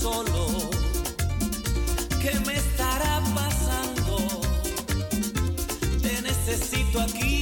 solo. ¿Qué me estará pasando? Te necesito aquí,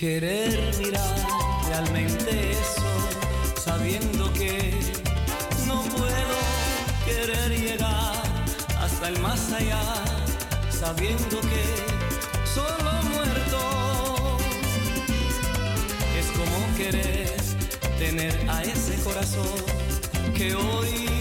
Querer mirar realmente eso, sabiendo que no puedo querer llegar hasta el más allá, sabiendo que solo muerto es como querer tener a ese corazón que hoy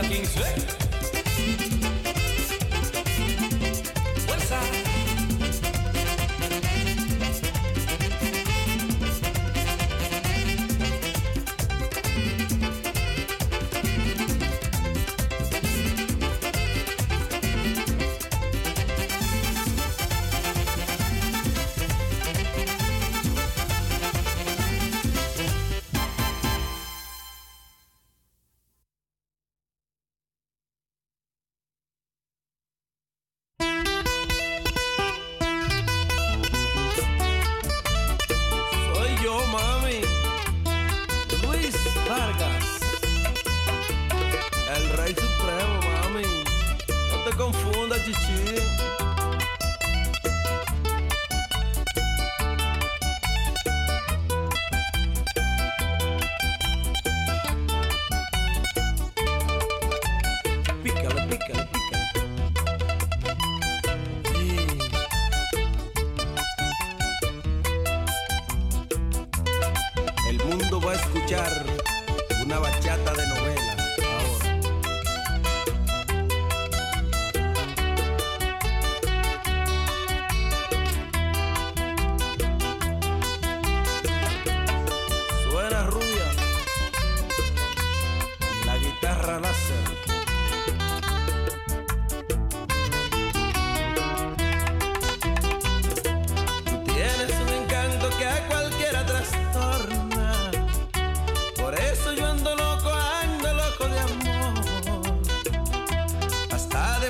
a quem sei.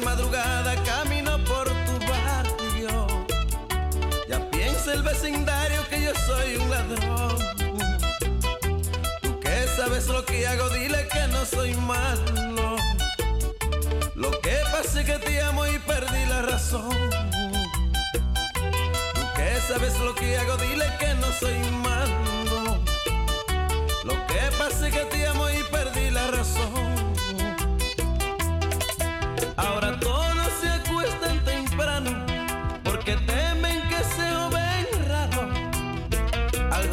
Madrugada camino por tu barrio. Ya piensa el vecindario que yo soy un ladrón. Tú que sabes lo que hago, dile que no soy malo. Lo que pasa es que te amo y perdí la razón. Tú que sabes lo que hago, dile que no soy malo. Lo que pasa es que te amo y perdí la razón.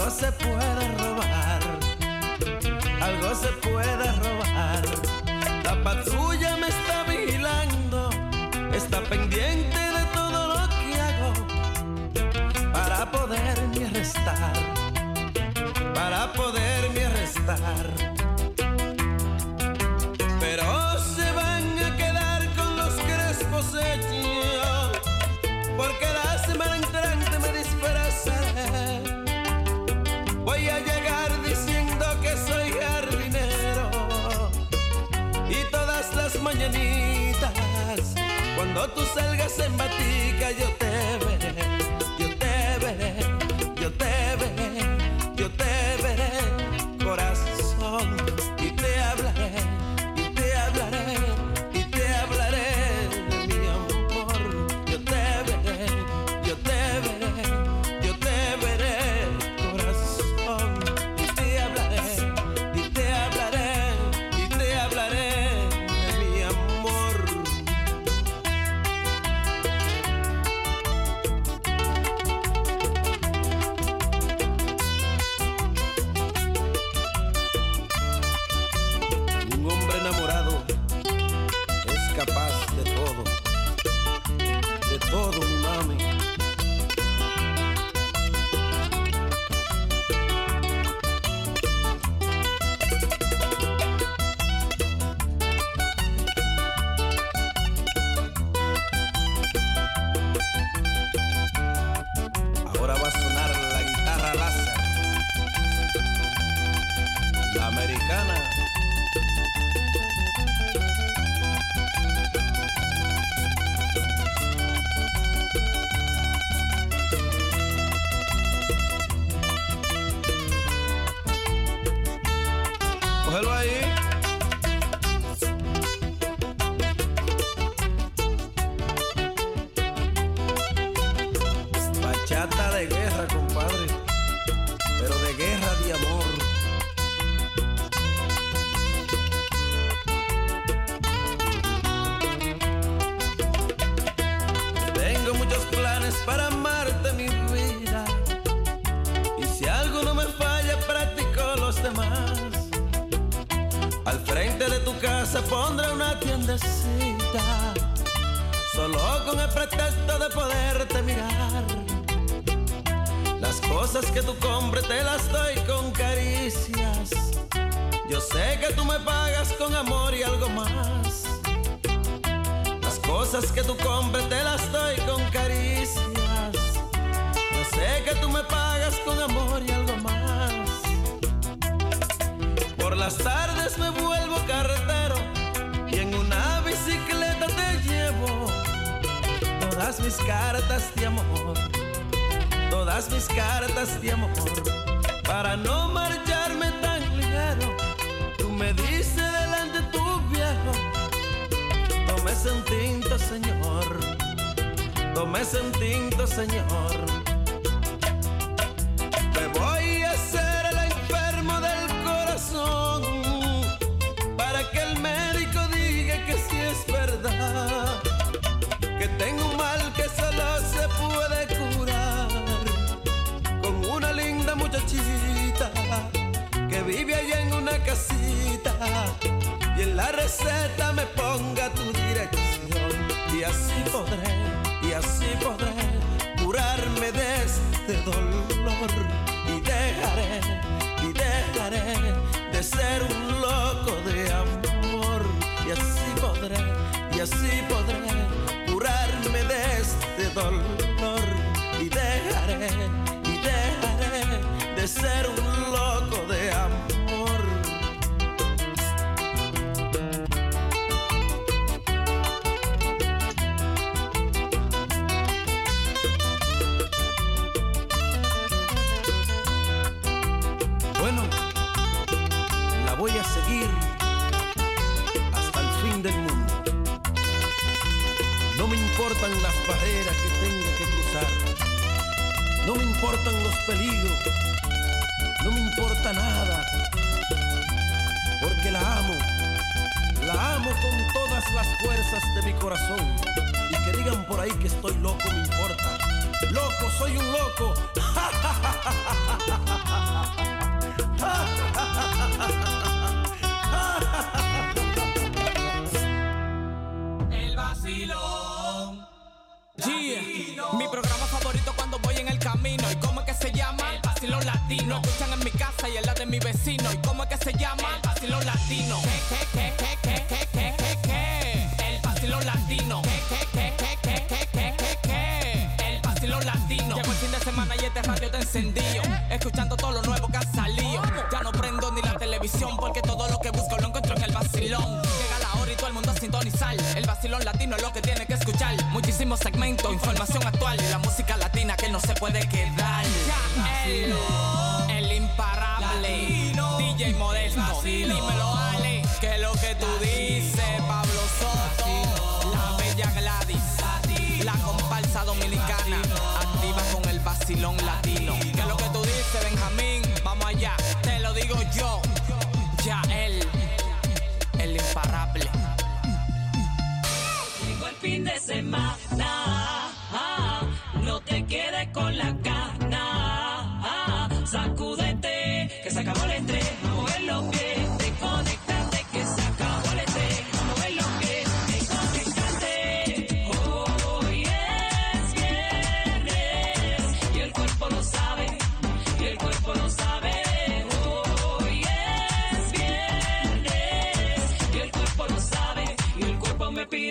Algo se puede robar, algo se puede robar. La patrulla me está vigilando, está pendiente de todo lo que hago para poderme arrestar, para poderme arrestar. Tú salgas en batica yo te que tú me pagas con amor y algo más. Por las tardes me vuelvo carretero y en una bicicleta te llevo todas mis cartas de amor, todas mis cartas de amor. Para no marcharme tan ligero, tú me dices delante tu viejo, tómese un tinto, señor, tómese un tinto, señor. Vive allá en una casita y en la receta me ponga tu dirección. Y así podré, y así podré curarme de este dolor. Y dejaré, y dejaré de ser un loco de amor. Y así podré, y así podré curarme de este dolor. Y dejaré, y dejaré de ser un importan los peligros. No me importa nada. Porque la amo. La amo con todas las fuerzas de mi corazón. Y que digan por ahí que estoy loco, me importa. Loco, soy un loco. El vacilón. Yeah. Mi programa favorito cuando ¿Y cómo es que se llama? El vacilón latino. Lo escuchan en mi casa y en la de mi vecino. ¿Y cómo es que se llama? El vacilón latino. ¿Qué, qué, qué, qué, qué, qué, qué, qué? El vacilón latino. ¿Qué, qué, qué, qué, qué, qué, qué, qué? El vacilón latino. Llegó el fin de semana y este radio te encendido. Escuchando todo lo nuevo que ha salido. Ya no prendo ni la televisión porque todo lo que busco lo encuentro en el vacilón. Llega la hora y todo el mundo a sintonizar. El vacilón latino es lo que tiene que escuchar. Muchísimos segmentos, información actual. La música no se puede quedar. El, el imparable DJ Modesto. Dímelo,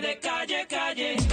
de calle, calle.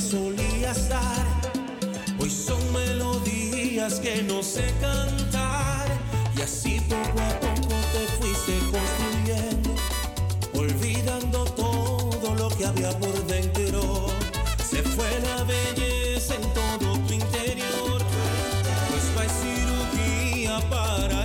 solía estar. Hoy son melodías que no sé cantar. Y así poco a poco te fuiste construyendo, olvidando todo lo que había por dentro. Se fue la belleza en todo tu interior. Pues no cirugía para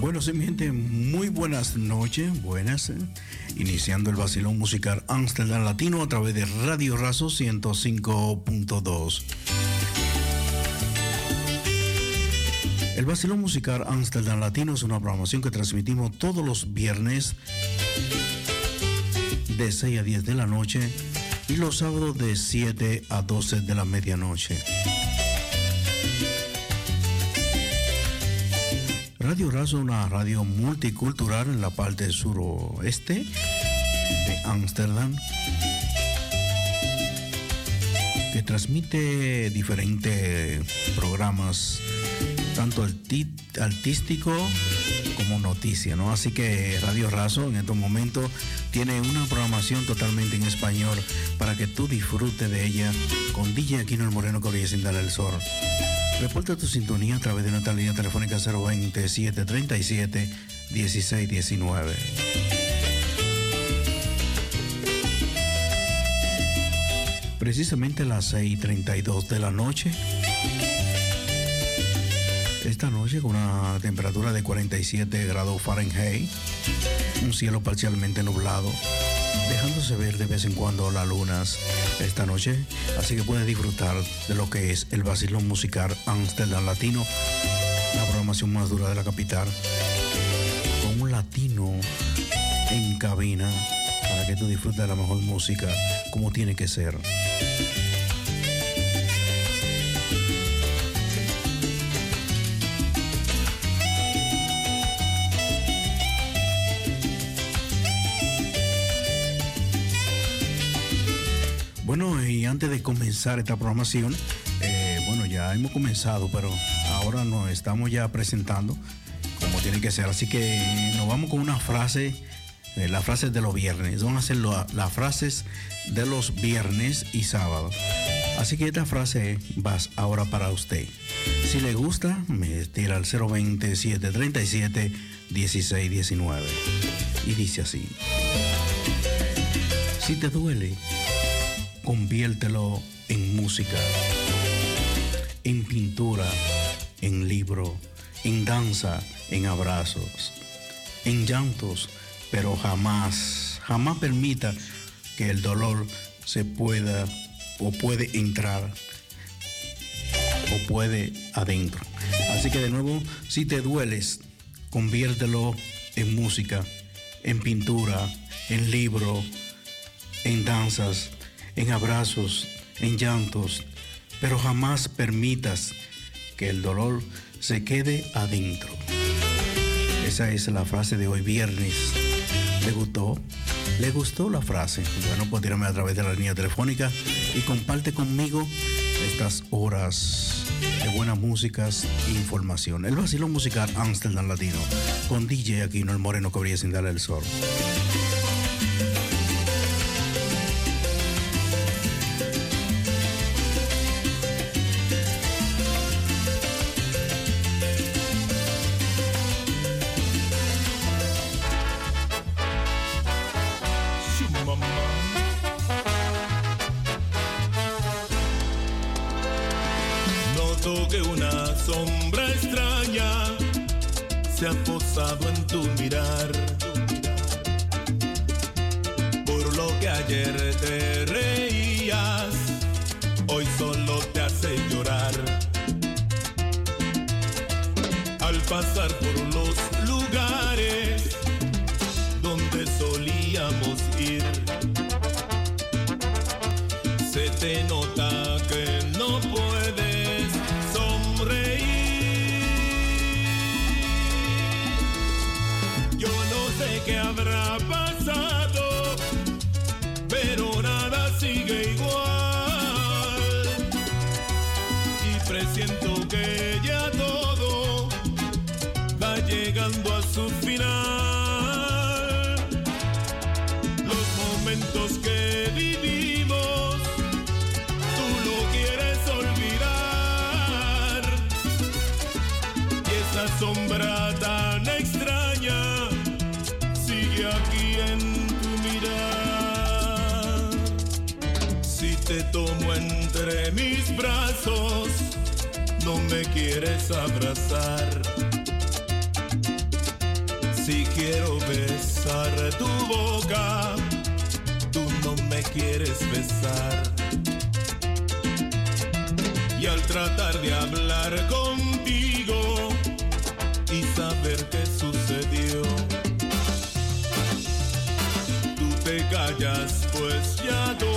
Bueno, sí, mi gente, muy buenas noches, buenas. Iniciando el vacilón musical Amsterdam Latino a través de Radio Razo 105.2. El vacilón musical Amsterdam Latino es una programación que transmitimos todos los viernes de 6 a 10 de la noche y los sábados de 7 a 12 de la medianoche. Radio Razo es una radio multicultural en la parte suroeste de Ámsterdam que transmite diferentes programas, tanto artístico como noticia, ¿no? Así que Radio Razo en estos momentos tiene una programación totalmente en español para que tú disfrutes de ella con DJ Aquino el Moreno Cabrillas sin dar el sol. Reporta tu sintonía a través de nuestra línea telefónica 020 737 1619. Precisamente a las 6.32 de la noche. Esta noche con una temperatura de 47 grados Fahrenheit, un cielo parcialmente nublado, dejándose ver de vez en cuando las lunas esta noche, así que puedes disfrutar de lo que es el vacilón musical Amsterdam Latino, la programación más dura de la capital, con un latino en cabina para que tú disfrutes de la mejor música como tiene que ser. Antes de comenzar esta programación, eh, bueno, ya hemos comenzado, pero ahora nos estamos ya presentando como tiene que ser. Así que nos vamos con una frase, eh, las frases de los viernes. Vamos a hacer lo- las frases de los viernes y sábados. Así que esta frase va ahora para usted. Si le gusta, me tira al 020 737 1619. Y dice así. Si te duele, conviértelo en música, en pintura, en libro, en danza, en abrazos, en llantos, pero jamás, jamás permita que el dolor se pueda o puede entrar o puede adentro. Así que de nuevo, si te dueles, conviértelo en música, en pintura, en libro, en danzas, en abrazos, en llantos, pero jamás permitas que el dolor se quede adentro. Esa es la frase de hoy viernes. ¿Le gustó? ¿Le gustó la frase? Bueno, pues tírame a través de la línea telefónica y comparte conmigo estas horas de buenas músicas e información. El vacilón musical Amsterdam Latino con DJ Aquino el Moreno que brilla sin darle el sol. Sombra extraña se ha posado en tu mirar. Por lo que ayer te reías, hoy solo te hace llorar. Al pasar por los lugares donde solíamos ir, se te nota su final. Los momentos que vivimos, tú lo quieres olvidar. Y esa sombra tan extraña sigue aquí en tu mirar. Si te tomo entre mis brazos, no me quieres abrazar. Besar tu boca, tú no me quieres besar. Y al tratar de hablar contigo y saber qué sucedió, tú te callas, pues ya todo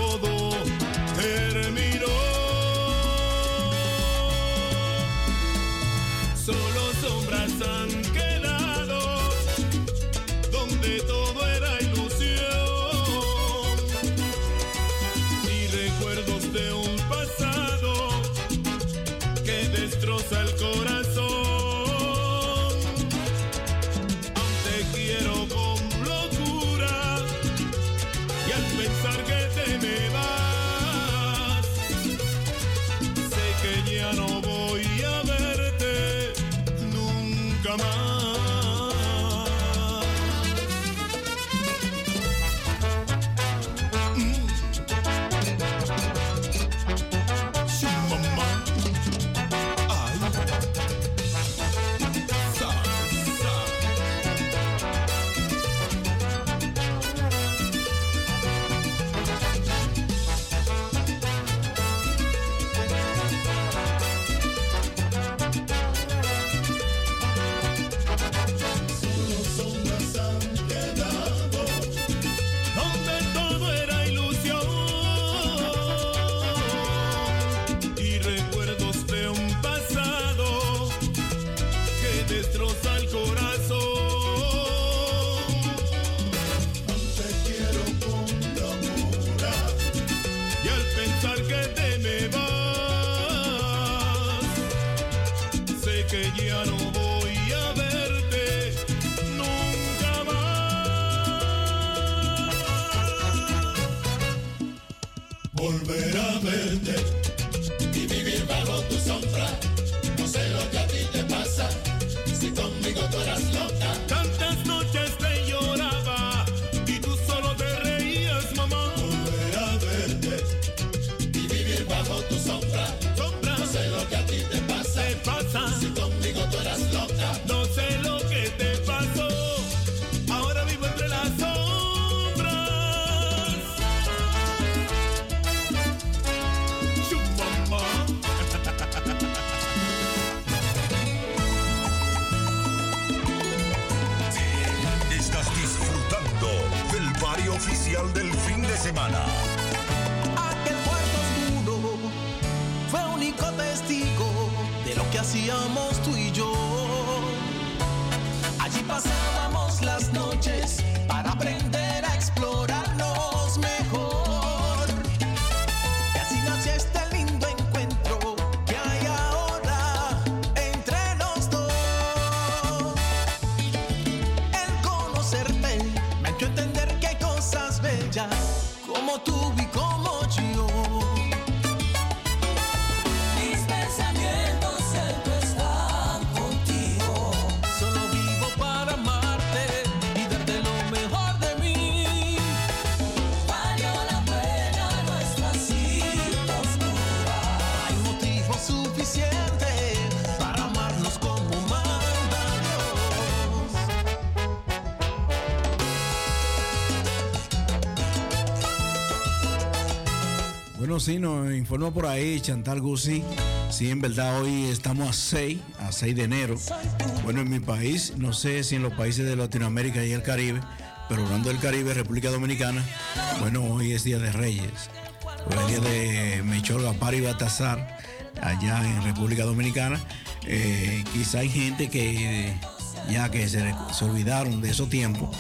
sí, nos informa por ahí Chantal Guzzi. Sí, en verdad hoy estamos a 6, a 6 de enero. Bueno, en mi país, no sé si en los países de Latinoamérica y el Caribe, pero hablando del Caribe, República Dominicana, bueno, hoy es Día de Reyes. Hoy es Día de Melchor Gaspar y Baltasar, allá en República Dominicana. Eh, quizá hay gente que ya que se, se olvidaron de esos tiempos,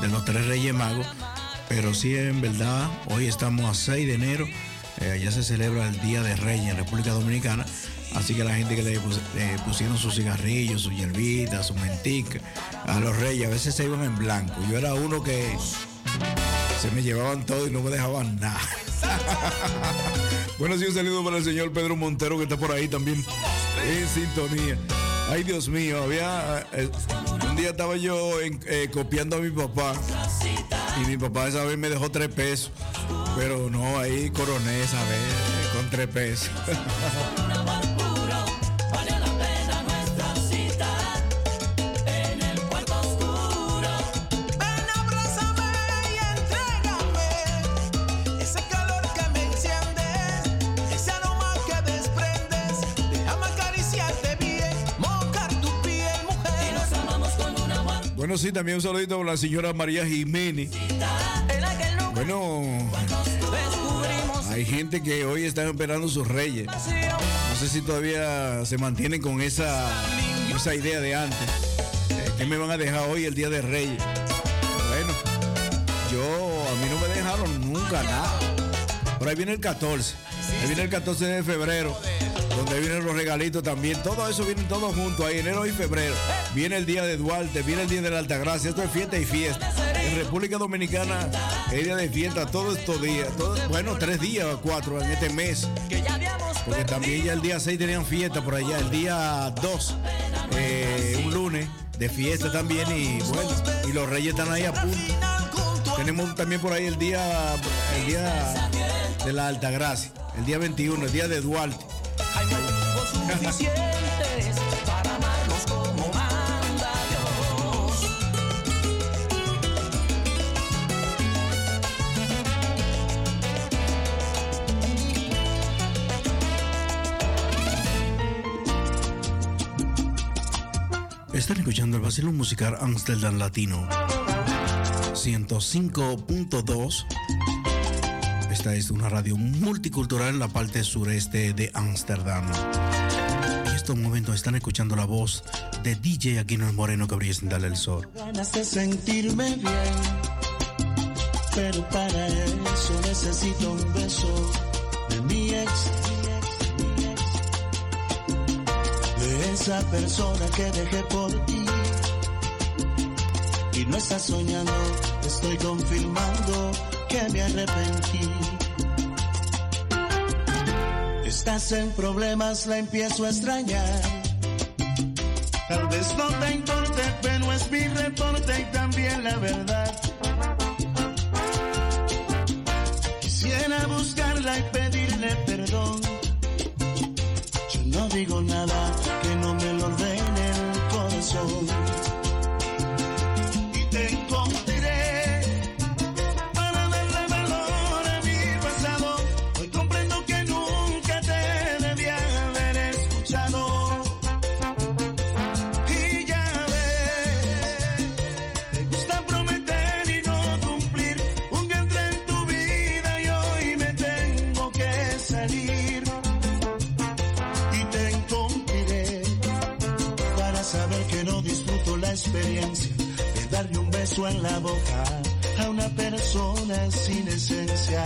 de los tres Reyes Magos, pero sí, en verdad, hoy estamos a 6 de enero. Eh, allá se celebra el Día de Reyes en República Dominicana. Así que la gente que le pus- pusieron sus cigarrillos, sus hierbitas, sus menticas a los reyes, a veces se iban en blanco. Yo era uno que se me llevaban todo y no me dejaban nada. bueno, sí, un saludo para el señor Pedro Montero que está por ahí también en sintonía. Ay, Dios mío, había. eh, día estaba yo en- eh, copiando a mi papá y mi papá esa vez me dejó tres pesos. Pero no, ahí coroné esa vez eh, con tres pesos. bueno, sí, también un saludito para la señora María Jiménez. Bueno, hay gente que hoy está esperando sus reyes. No sé si todavía se mantienen con esa, esa idea de antes. Eh, ¿Qué me van a dejar hoy el día de Reyes? Bueno, yo, a mí no me dejaron nunca nada. Por ahí viene el 14. Ahí viene el 14 de febrero. Donde vienen los regalitos también. Todo eso viene todo junto ahí, enero y febrero. Viene el día de Duarte, viene el día de la Altagracia. Esto es fiesta y fiesta. En República Dominicana es día de fiesta todos estos días. Bueno, tres días cuatro en este mes. Porque también ya el día 6 tenían fiesta por allá. El día 2, eh, un lunes, de fiesta también y bueno, y los reyes están ahí a punto. Tenemos también por ahí el día, el día de la Alta Gracia, el día 21, el día de Duarte. Suficientes para amarnos como manda Dios. Están escuchando el vacilo musical Amsterdam Latino 105.2. Esta es una radio multicultural en la parte sureste de Ámsterdam. Estos momentos están escuchando la voz de DJ Aquino Moreno que brilla el sol. ganas de sentirme bien, pero para eso necesito un beso de mi ex, de esa persona que dejé por ti. Y no estás soñando, estoy confirmando que me arrepentí. Estás en problemas, la empiezo a extrañar. Tal vez no te importe, pero es mi reporte y también la verdad. Quisiera buscarla y pedirle perdón. Yo no digo nada beso en la boca a una persona sin esencia.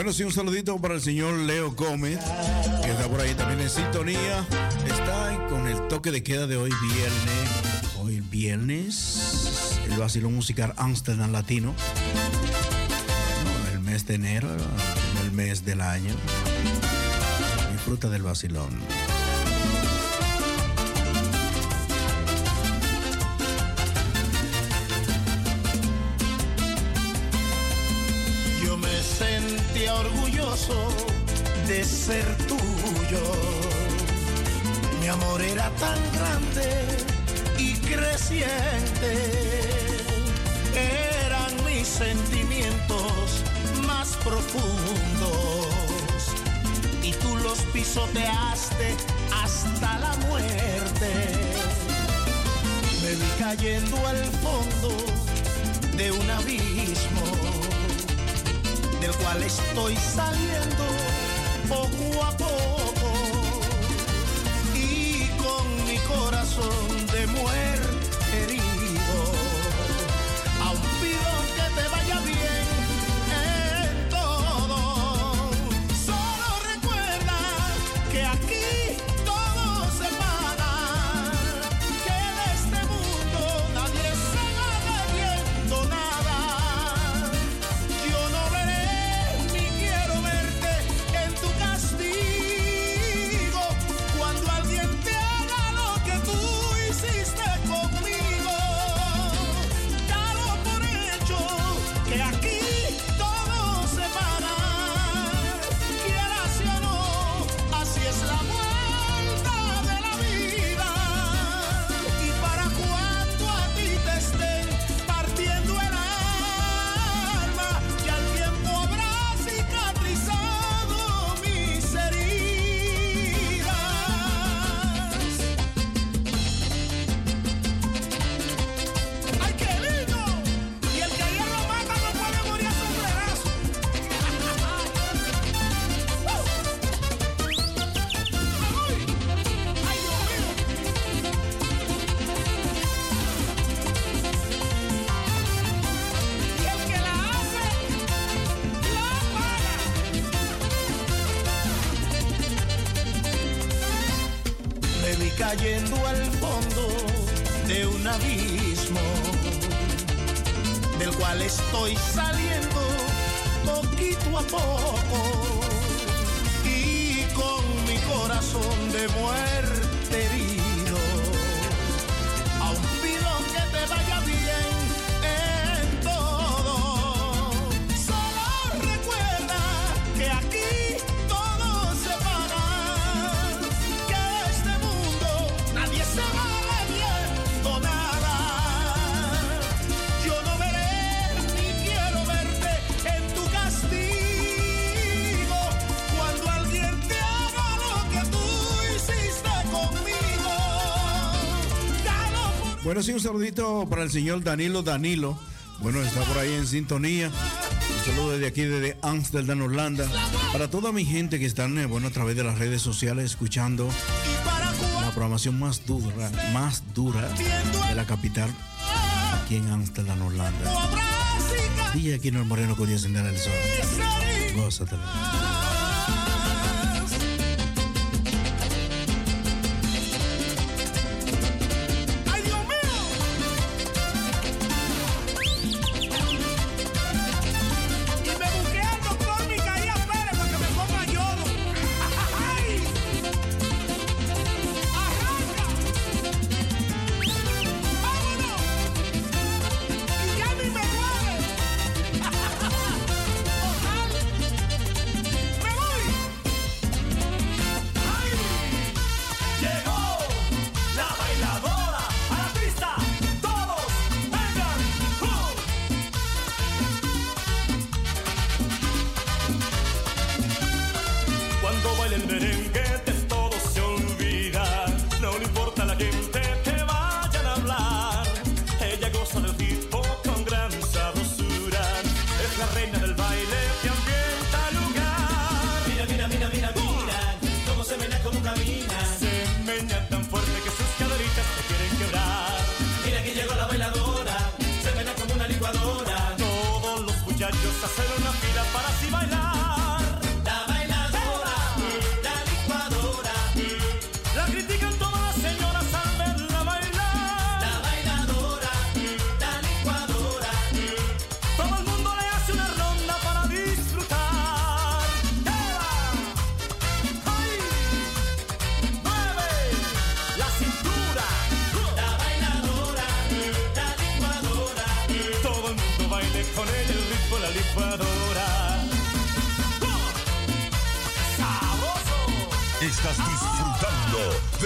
Bueno, sí, un saludito para el señor Leo Gómez, que está por ahí también en sintonía. Está con el toque de queda de hoy viernes. Hoy viernes, el vacilón musical Amsterdam Latino. No, el mes de enero, el mes del año. Disfruta del vacilón. De ser tuyo. Mi amor era tan grande y creciente. Eran mis sentimientos más profundos. Y tú los pisoteaste hasta la muerte. Me vi cayendo al fondo de un abismo del cual estoy saliendo poco a poco. Y con mi corazón de mujer para el señor Danilo Danilo. Bueno, está por ahí en sintonía. Un saludo desde aquí, desde Amsterdam, Holanda. Para toda mi gente que están, eh, bueno, a través de las redes sociales escuchando la programación más dura, más dura de la capital, aquí en Amsterdam, Holanda. Y aquí en el Moreno con 10 en el sol. Gózatela.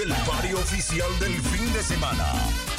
el barrio oficial del fin de semana.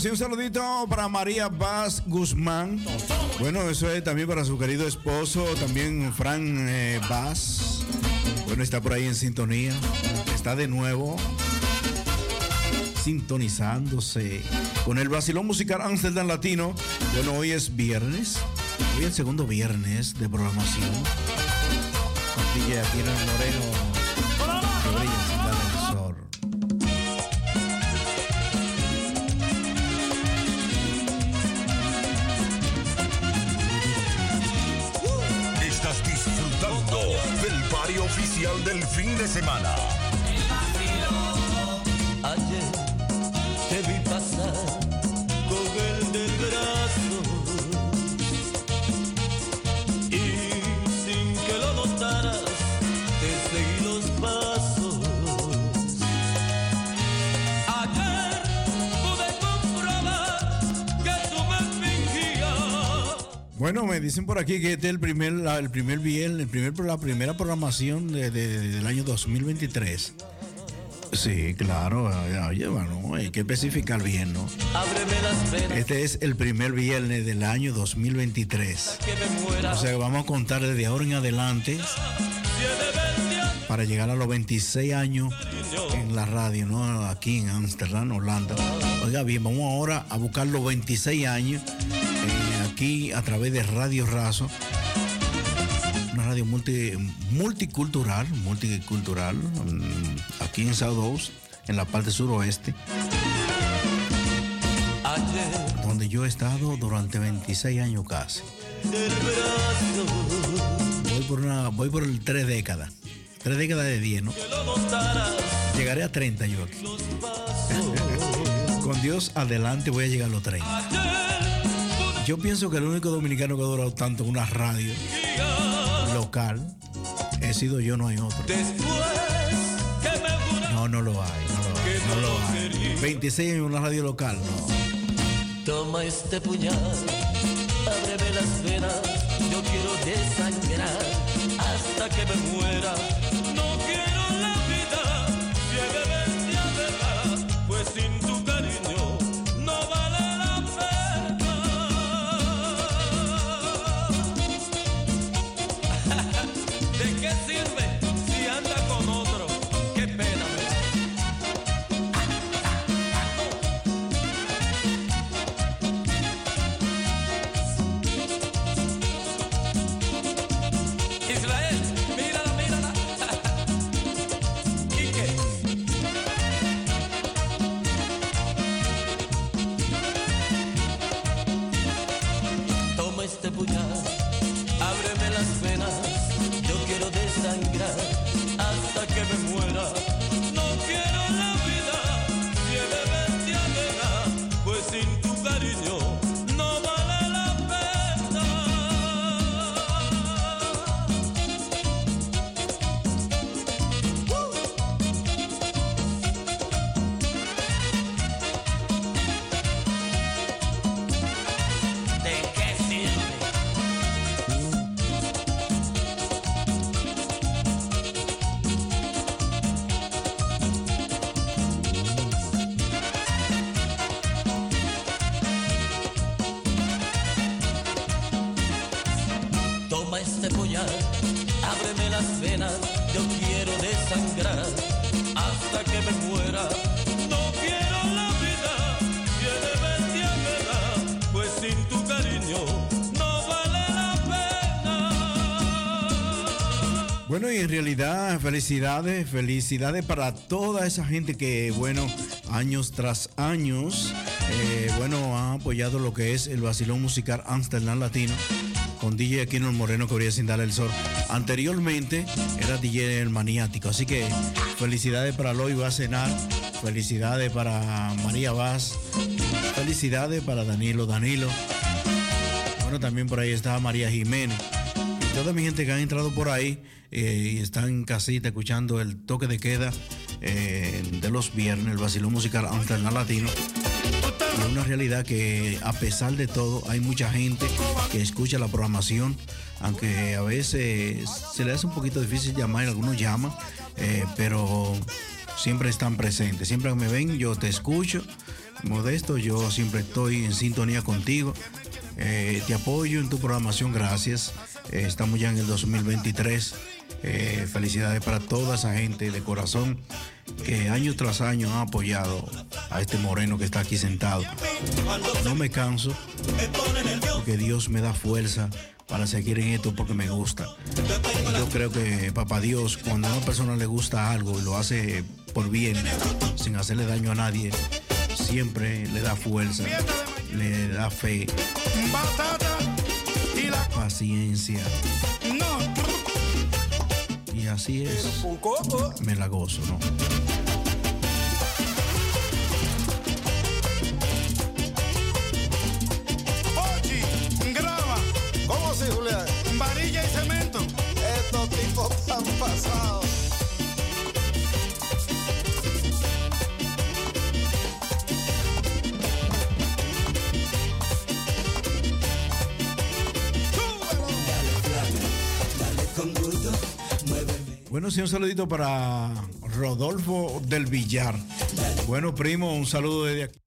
Sí, un saludito para María Vaz Guzmán. Bueno, eso es también para su querido esposo, también Fran eh. Bueno, está por ahí en sintonía. Está de nuevo sintonizándose con el vacilón musical Amsterdam Latino. Bueno, hoy es viernes. Hoy es el segundo viernes de programación. Aquino Moreno. De semana. Bueno, me dicen por aquí que este es el primer, la, el primer viernes, el primer, la primera programación de- de- del año 2023. Sí, claro, oye, bueno, hay que especificar bien, ¿no? Este es el primer viernes del año 2023. que me muera. O sea, vamos a contar desde ahora en adelante para llegar a los 26 años en la radio, ¿no? Aquí en Amsterdam, Holanda. Oiga bien, vamos ahora a buscar los 26 años eh, aquí a través de Radio Razo. Una radio multi, multicultural, multicultural, mm, aquí en South en la parte suroeste, donde yo he estado durante 26 años casi. Voy por, una, voy por el tres décadas. Tres décadas de 10, ¿no? Llegaré a 30 yo aquí. Con Dios adelante voy a llegar a los 30. Yo pienso que el único dominicano que ha durado tanto en una radio local he sido yo, no hay otro. No, no lo hay, no lo hay, no lo hay. 26 en una radio local, no. Toma este puñal, ábreme las venas, yo quiero desangrar hasta que me muera. Y en realidad, felicidades, felicidades para toda esa gente que, bueno, años tras años, eh, bueno, ha apoyado lo que es el vacilón musical Amsterdam Latino con DJ Aquino el Moreno que brilla sin darle el sol. Anteriormente era DJ el Maniático, así que felicidades para Loy va a cenar, felicidades para María Vaz, felicidades para Danilo Danilo. Bueno, también por ahí está María Jiménez. Y toda mi gente que ha entrado por ahí eh, y están en casita escuchando el toque de queda eh, de los viernes, el vacilón musical Amsterdam Latino. Es una realidad que a pesar de todo hay mucha gente que escucha la programación, aunque a veces se le hace un poquito difícil llamar, algunos llaman, eh, pero siempre están presentes. Siempre me ven, yo te escucho. Modesto, yo siempre estoy en sintonía contigo. Eh, te apoyo en tu programación, gracias. Eh, estamos ya en el 2023. Eh, felicidades para toda esa gente de corazón que año tras año ha apoyado a este moreno que está aquí sentado. No me canso porque Dios me da fuerza para seguir en esto porque me gusta. Yo creo que papá Dios, cuando a una persona le gusta algo y lo hace por bien, sin hacerle daño a nadie, siempre le da fuerza, le da fe, paciencia. Y así es. Me la gozo, ¿no? Ochi, graba. ¿Cómo Julián? Varilla y cemento. Estos tipos están pasados. Bueno, sí, un saludito para Rodolfo del Villar. Bueno, primo, un saludo desde aquí.